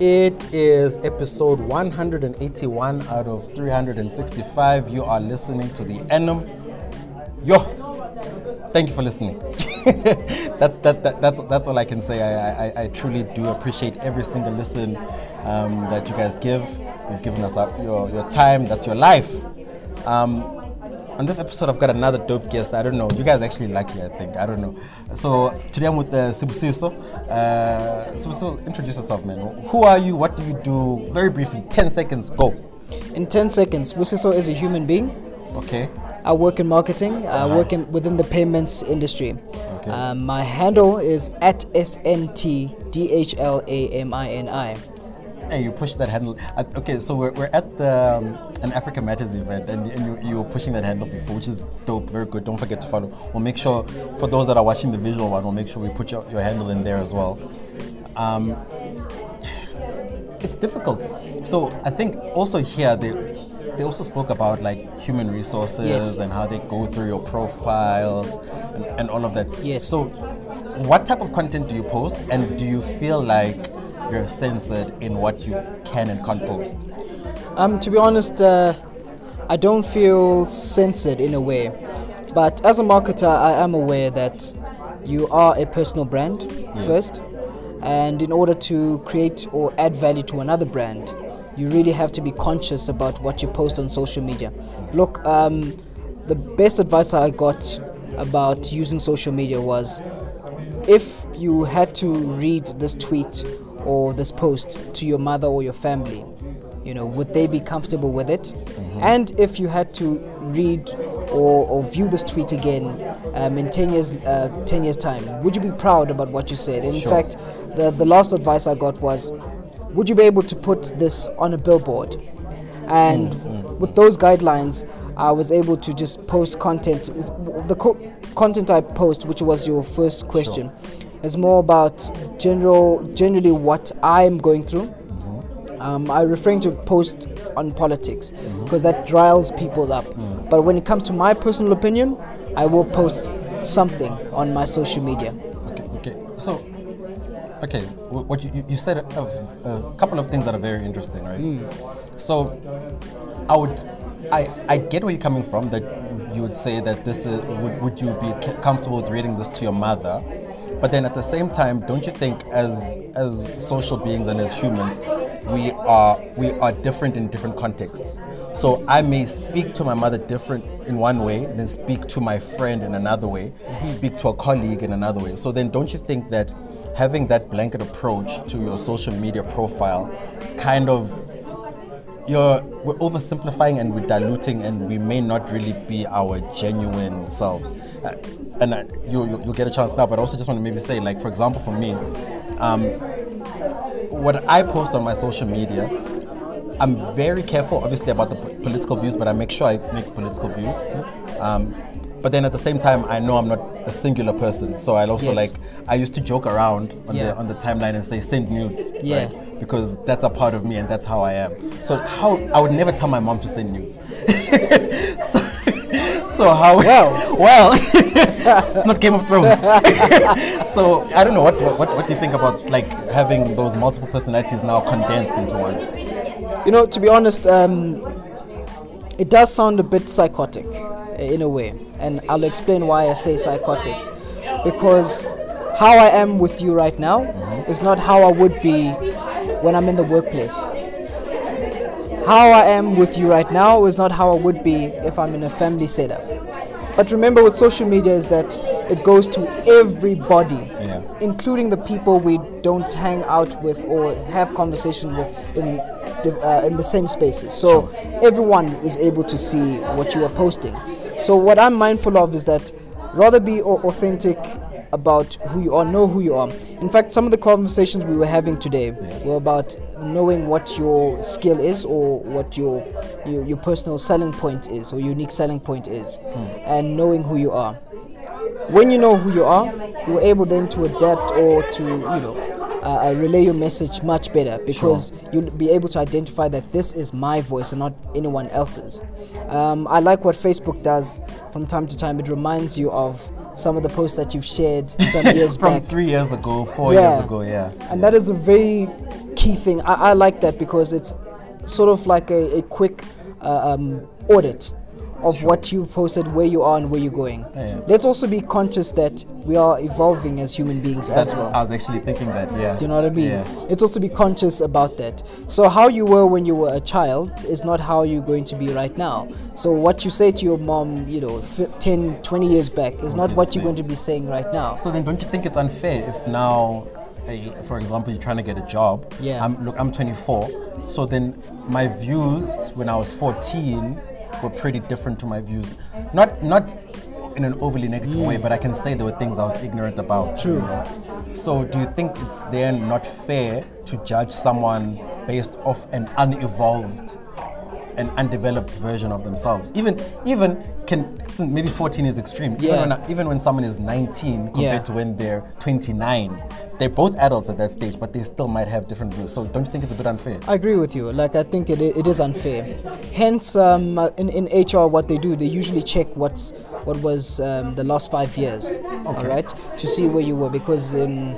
It is episode 181 out of 365. You are listening to the Enum. Yo, thank you for listening. that's that, that, that's that's all I can say. I, I, I truly do appreciate every single listen um, that you guys give. You've given us your your time. That's your life. Um, on this episode, I've got another dope guest. I don't know. You guys actually lucky, I think. I don't know. So today I'm with uh, Sibusiso. Uh, Sibusiso, introduce yourself, man. Who are you? What do you do? Very briefly, 10 seconds, go. In 10 seconds, Busiso is a human being. Okay. I work in marketing. I Uh-huh. work in, within the payments industry. Okay. Um, my handle is at SNTDHLAMINI. Hey, you push that handle. Uh, okay, so we're, we're at the um, an Africa Matters event, and, and you, you were pushing that handle before, which is dope, very good. Don't forget to follow. We'll make sure, for those that are watching the visual one, we'll make sure we put your, your handle in there as well. Um, it's difficult. So I think also here they they also spoke about like human resources Yes. and how they go through your profiles and, and all of that. Yes. So what type of content do you post and do you feel like you're censored in what you can and can't post? Um, to be honest, uh, I don't feel censored in a way. But as a marketer, I am aware that you are a personal brand first. And in order to create or add value to another brand, you really have to be conscious about what you post on social media. Look, um, the best advice I got about using social media was if you had to read this tweet or this post to your mother or your family, you know, would they be comfortable with it? And if you had to read or, or view this tweet again um, in 10 years, uh, 10 years time, would you be proud about what you said? And in Sure. fact, the, the last advice I got was, would you be able to put this on a billboard? And with those guidelines, I was able to just post content. The co- content I post, which was your first question, is more about general, generally what I'm going through. Um, I'm referring to post on politics because that riles people up. But when it comes to my personal opinion, I will post something on my social media. Okay, okay. So, okay, what you, you- said a, a, couple of things that are very interesting, right? So, I would, I, I get where you're coming from. That you would say that this is, would, would you be comfortable with reading this to your mother? But then at the same time, don't you think as as social beings and as humans, we are we are different in different contexts. So I may speak to my mother different in one way, then speak to my friend in another way, speak to a colleague in another way. So then don't you think that having that blanket approach to your social media profile kind of you're we're oversimplifying and we're diluting and we may not really be our genuine selves uh, and uh, you, you you'll get a chance now but I also just want to maybe say like for example for me um, what I post on my social media I'm very careful obviously about the p- political views but I make sure I make political views um, but then at the same time I know I'm not a singular person so I'll also Yes. like I used to joke around on Yeah. the on the timeline and say send nudes Yeah. right because that's a part of me and that's how I am. So how I would never tell my mom to send nudes. so, so how Well. well it's not Game of Thrones. so I don't know what, what what do you think about like having those multiple personalities now condensed into one? You know, to be honest, um, it does sound a bit psychotic in a way, and I'll explain why I say psychotic. Because how I am with you right now is not how I would be when I'm in the workplace. How I am with you right now is not how I would be if I'm in a family setup. But remember, with social media, is that it goes to everybody Yeah. including the people we don't hang out with or have conversation with in the, uh, in the same spaces. So everyone is able to see what you are posting. So what I'm mindful of is that rather be authentic about who you are, know who you are. In fact, some of the conversations we were having today were about knowing what your skill is or what your your, your personal selling point is or unique selling point is, and knowing who you are when you know who you are, you're able then to adapt or to, you know, uh, uh, relay your message much better because you'll be able to identify that this is my voice and not anyone else's. Um, I like what Facebook does from time to time. It reminds you of some of the posts that you've shared some years From back. three years ago, four Yeah. years ago, yeah. And that is a very key thing. I, I like that because it's sort of like a, a quick uh, um, audit of what you've posted, where you are, and where you're going. Yeah. Let's also be conscious that we are evolving as human beings That's as well. I was actually thinking that. Yeah. Do you know what I mean? Yeah. Let's also be conscious about that. So, how you were when you were a child is not how you're going to be right now. So, what you say to your mom, you know, fi 10, 20 years back is not what you're going to be saying right now. So then, don't you think it's unfair if now, for example, you're trying to get a job? Yeah. I'm, look, I'm 24. So then, my views when I was 14 were pretty different to my views. Not not in an overly negative way, but I can say there were things I was ignorant about. True. You know? So do you think it's then not fair to judge someone based off an unevolved an undeveloped version of themselves. Even even can maybe 14 is extreme. Even Yeah. when even when someone is 19 compared Yeah. to when they're 29, they're both adults at that stage, but they still might have different views. So don't you think it's a bit unfair? I agree with you. Like I think it, it is unfair. Hence, um, uh, in in HR, what they do, they usually check what's what was um, the last five years. All right, to see where you were because um,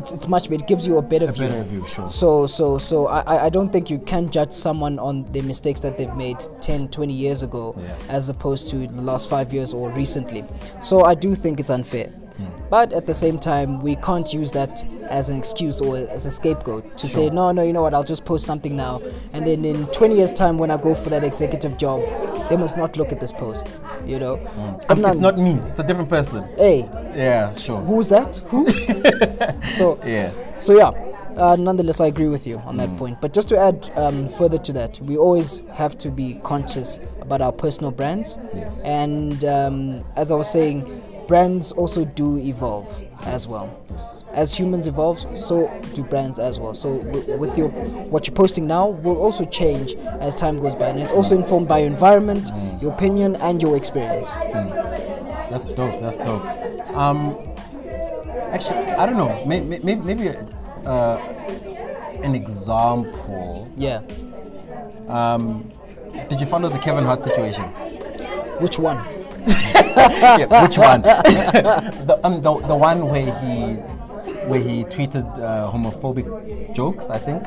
it's it's much better. It gives you a better view. better view, sure. So so so I I- don't think you can judge someone on the mistakes that they've made 10, 20 years ago, Yeah. as opposed to the last five years or recently. So I do think it's unfair. Hmm. But at the same time, we can't use that as an excuse or as a scapegoat to say, no, no, you know what, I'll just post something now. And then in 20 years' time, when I go for that executive job, they must not look at this post, you know? But Um, it's not me. It's a different person. Hey, Yeah, sure. who's that? Who? so, Yeah. so yeah, uh, nonetheless, I agree with you on that point. But just to add um, further to that, we always have to be conscious about our personal brands. Yes. And um, as I was saying, brands also do evolve as well. As humans evolve, so do brands as well. So with your what you're posting now will also change as time goes by, and it's also informed by your environment, your opinion, and your experience. That's dope. That's dope. Um, actually, I don't know. Maybe maybe, maybe uh, an example. Yeah. Um, Did you follow the Kevin Hart situation? Which one? Yeah, which one? the, um, the the one where he where he tweeted uh, homophobic jokes, I think.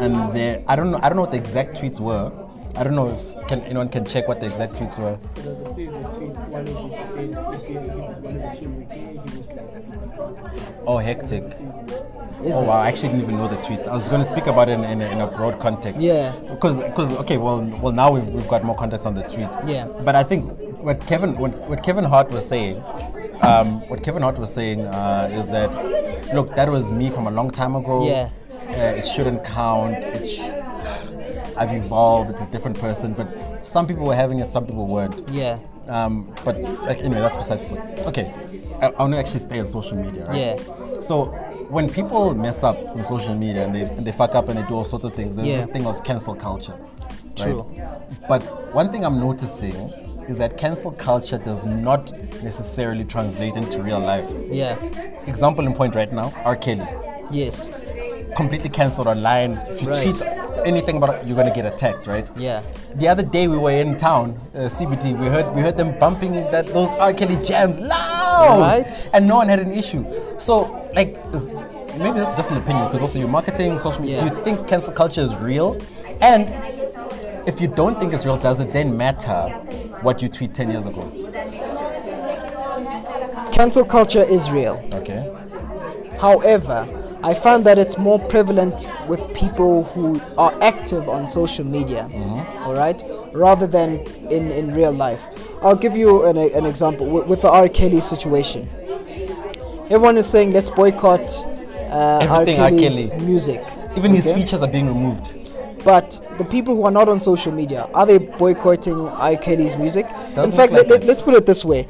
And there, I don't know. I don't know what the exact tweets were. I don't know if can anyone can check what the exact tweets were. There was a series of tweets, one of which said if he, if one of the shoes were gay, he would clap. Oh, hectic. Is Oh it? wow! I actually didn't even know the tweet. I was going to speak about it in, in, a, in a broad context. Yeah. Because because okay, well well now we've, we've got more context on the tweet. Yeah. But I think what Kevin what, what Kevin Hart was saying, um, what Kevin Hart was saying uh, is that look that was me from a long time ago. Yeah. Uh, it shouldn't count. It sh- I've evolved. It's a different person. But some people were having it, some people weren't. Yeah. Um, but like, anyway, that's besides the point. Okay, I, I want to actually stay on social media, right? Yeah. So when people mess up on social media and they and they fuck up and they do all sorts of things, there's Yeah. this thing of cancel culture, True. But one thing I'm noticing is that cancel culture does not necessarily translate into real life. Yeah. Example in point right now, R. Kelly, Yes. completely cancelled online. If you Right. tweet anything about it, you're gonna get attacked, right? Yeah. The other day we were in town, uh, CBD. We heard we heard them bumping that those R. Kelly jams loud, Right. And no one had an issue. So like, is, maybe this is just an opinion because also you're marketing, social media. Yeah. Do you think cancel culture is real? And if you don't think it's real, does it then matter what you tweet ten years ago? Cancel culture is real. Okay. However, I found that it's more prevalent with people who are active on social media, all right, rather than in, in real life. I'll give you an, an example with, with the R. Kelly situation. Everyone is saying let's boycott uh, R. Everything R. Kelly's Kelly. music. Even his features are being removed. But the people who are not on social media, are they boycotting R. Kelly's music? Doesn't in fact, like let, us put it this way.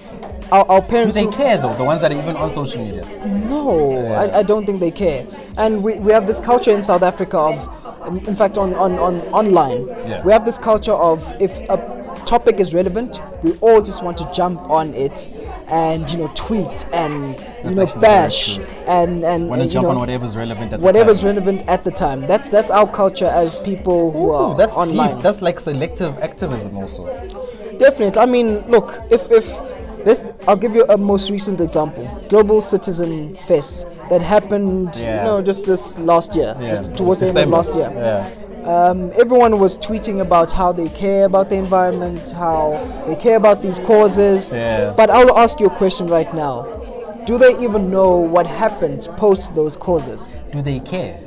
Our, our Do parents they who- care though? The ones that are even on social media. no, I, I don't think they care. And we, we have this culture in South Africa of, in in fact, on, on, on online, Yeah. we have this culture of if a topic is relevant, we all just want to jump on it and you know tweet and you That's know bash and and Want to you jump know, on whatever's relevant at whatever's the time. relevant at the time. That's that's our culture as people who Ooh, are that's online. deep. That's like selective activism also. Definitely. I mean, look, if if Let's, I'll give you a most recent example. Global Citizen Fest that happened, Yeah. you know, just this last year, Yeah. just towards the end of last year. Yeah. Um, everyone was tweeting about how they care about the environment, how they care about these causes. Yeah. But I'll ask you a question right now. Do they even know what happened post those causes? Do they care?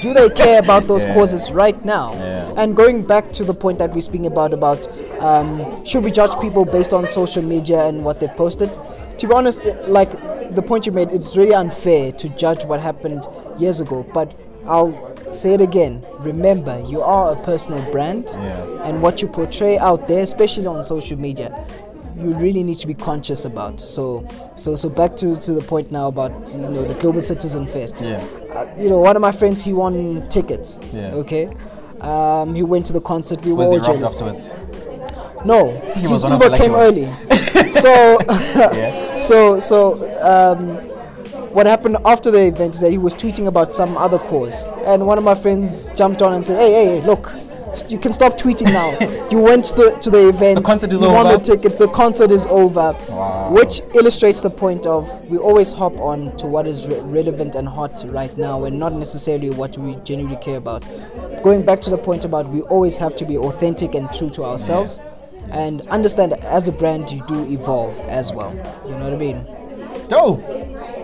Do they care about those Yeah. causes right now? Yeah. And going back to the point that we're speaking about, about um, should we judge people based on social media and what they posted? To be honest, it, like the point you made, it's really unfair to judge what happened years ago. But I'll say it again. Remember, you are a personal brand, Yeah. and what you portray out there, especially on social media, you really need to be conscious about. So, so, so back to, to the point now about you know the Global Citizen Fest. Yeah. Uh, you know, one of my friends, he won tickets. Yeah. Okay. Um, he went to the concert. We Was were all jealous. afterwards? No, He his was one of Uber came early. so, Yeah. so, so, um, what happened after the event is that he was tweeting about some other cause, and one of my friends jumped on and said, "Hey, hey, hey look." You can stop tweeting now. you went to the, to the event. The concert is you won over. the tickets. The concert is over. Wow. Which illustrates the point of we always hop on to what is re- relevant and hot right now, and not necessarily what we genuinely care about. Going back to the point about we always have to be authentic and true to ourselves, Yes, yes. and understand that as a brand you do evolve as well. You know what I mean? Dope.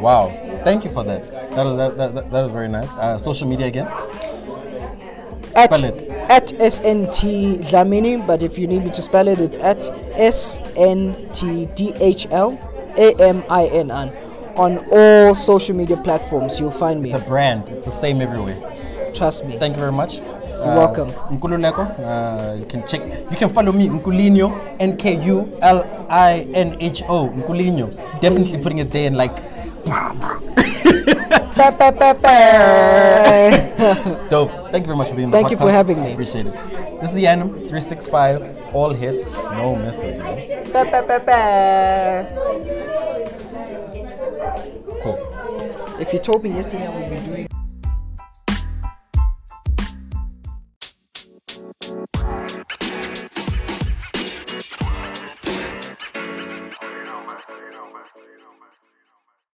Wow. Thank you for that. That was that, that, that, was very nice. Uh, social media again. At, Spell it. at SNT Dhlamini, but if you need me to spell it, it's at S N T D H L A M I N N. On all social media platforms, you'll find me. It's a brand. It's the same everywhere. Trust me. Thank you very much. You're welcome. Nkululeko. Uh, you can check. You can follow me, Nkulinho, N K U L I N H O, Nkulinho. Definitely putting it there and like. Dope. Thank you very much for being on the Thank you for having me. Appreciate it. This is the Yanum 365. All hits, no misses, man. Cool. If you told me yesterday I would